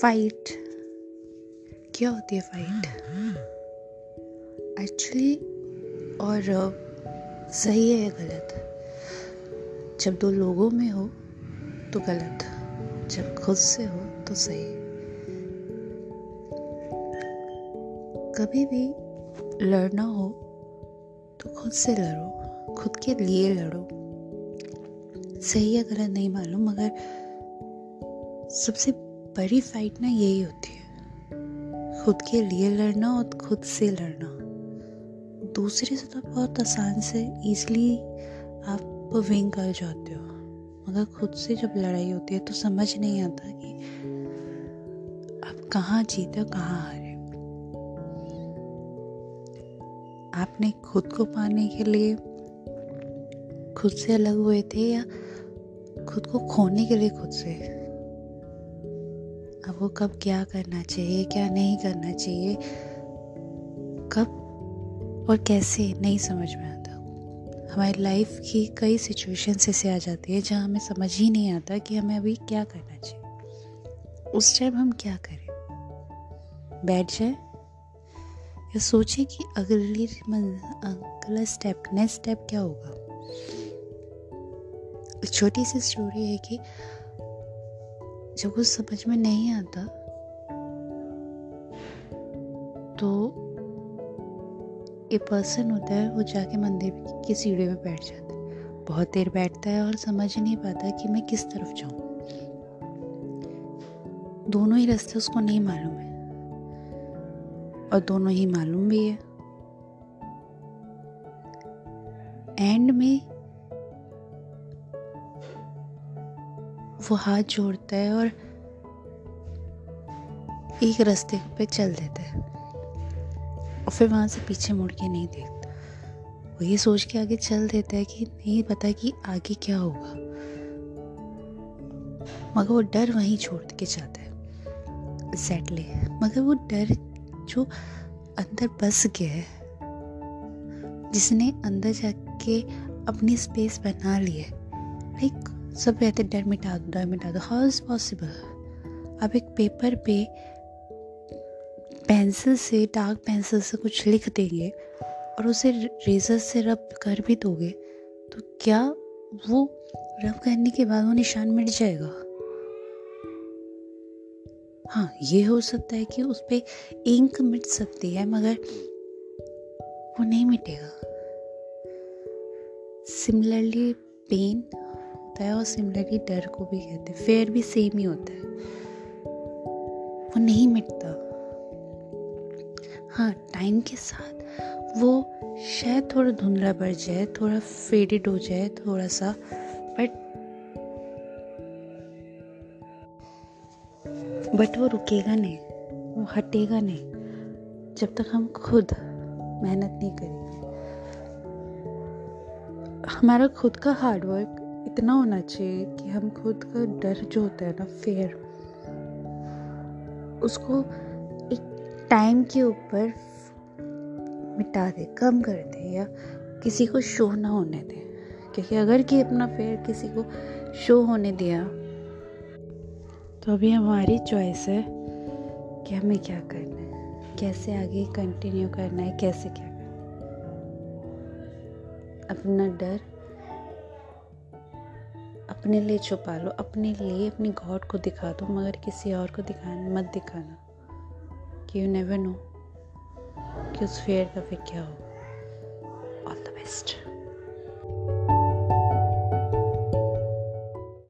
Fight क्या होती है फाइट एक्चुअली और सही है या गलत? जब दो लोगों में हो तो गलत। जब खुद से हो तो सही। कभी भी लड़ना हो तो खुद से लड़ो। खुद के लिए लड़ो। सही या गलत नहीं मालूम, मगर सबसे बड़ी फाइट ना यही होती है। खुद के लिए लड़ना और खुद से लड़ना। दूसरे से तो बहुत आसान से इजली आप विंग कर जाते हो। मगर खुद से जब लड़ाई होती है तो समझ नहीं आता कि आप कहाँ जीते हो कहाँ हारे। आपने खुद को पाने के लिए खुद से अलग हुए थे या खुद को खोने के लिए खुद से? अब वो कब क्या करना चाहिए, क्या नहीं करना चाहिए, कब और कैसे, नहीं समझ में आता। हमारी लाइफ की कई सिचुएशंस ऐसे आ जाती है जहाँ हमें समझ ही नहीं आता कि हमें अभी क्या करना चाहिए। उस टाइम हम क्या करें? बैठ जाए या सोचें कि अगली अगला स्टेप नेक्स्ट स्टेप क्या होगा? छोटी सी स्टोरी है कि जब कुछ समझ में नहीं आता तो एक पर्सन होता है, वो जाके मंदिर की सीढ़ी में बैठ जाता है। बहुत देर बैठता है और समझ नहीं पाता कि मैं किस तरफ़ जाऊँ। दोनों ही रास्ते उसको नहीं मालूम है। और दोनों ही मालूम भी है। एंड में वो हाथ जोड़ता है और एक रास्ते पे चल देता है। और फिर वहाँ से पीछे मुड़ के नहीं देखता। वो ये सोच के आगे चल देता है कि नहीं पता कि आगे क्या होगा। मगर वो डर वहीं छोड़ के जाता है। एग्जैक्टली मगर वो डर जो अंदर बस गया है, जिसने अंदर जाके अपनी स्पेस बना ली है लाइक सब कहते डर मिटा दो, डर मिटा दो। हाउ इज़ पॉसिबल आप एक पेपर पे पेंसिल से डार्क पेंसिल से कुछ लिख देंगे और उसे रेजर से रब कर भी दोगे तो क्या वो रब करने के बाद वो निशान मिट जाएगा? हाँ ये हो सकता है कि उस पर इंक मिट सकती है, मगर वो नहीं मिटेगा। सिमिलरली पेन होता है और सिमिलरली डर को भी कहते हैं। फेयर भी सेम ही होता है। वो नहीं मिटता। हाँ टाइम के साथ वो शायद थोड़ा धुंधला पड़ जाए, थोड़ा फेडेड हो जाए, थोड़ा सा बट बट वो रुकेगा नहीं। वो हटेगा नहीं। जब तक हम खुद मेहनत नहीं करेंगे। हमारा खुद का हार्डवर्क इतना होना चाहिए कि हम खुद का डर जो होता है ना फेयर उसको एक टाइम के ऊपर मिटा दे, कम कर दे या किसी को शो ना होने दे। क्योंकि अगर कि अपना फेयर किसी को शो होने दिया तो अभी हमारी चॉइस है कि हमें क्या करना है, कैसे आगे कंटिन्यू करना है, कैसे क्या करना है। अपना डर अपने लिए छुपा लो, अपने लिए अपनी गॉड को दिखा दो, मगर किसी और को दिखा मत दिखाना। कि यू नेवर नो कि उस फेयर का फिर क्या हो। All the best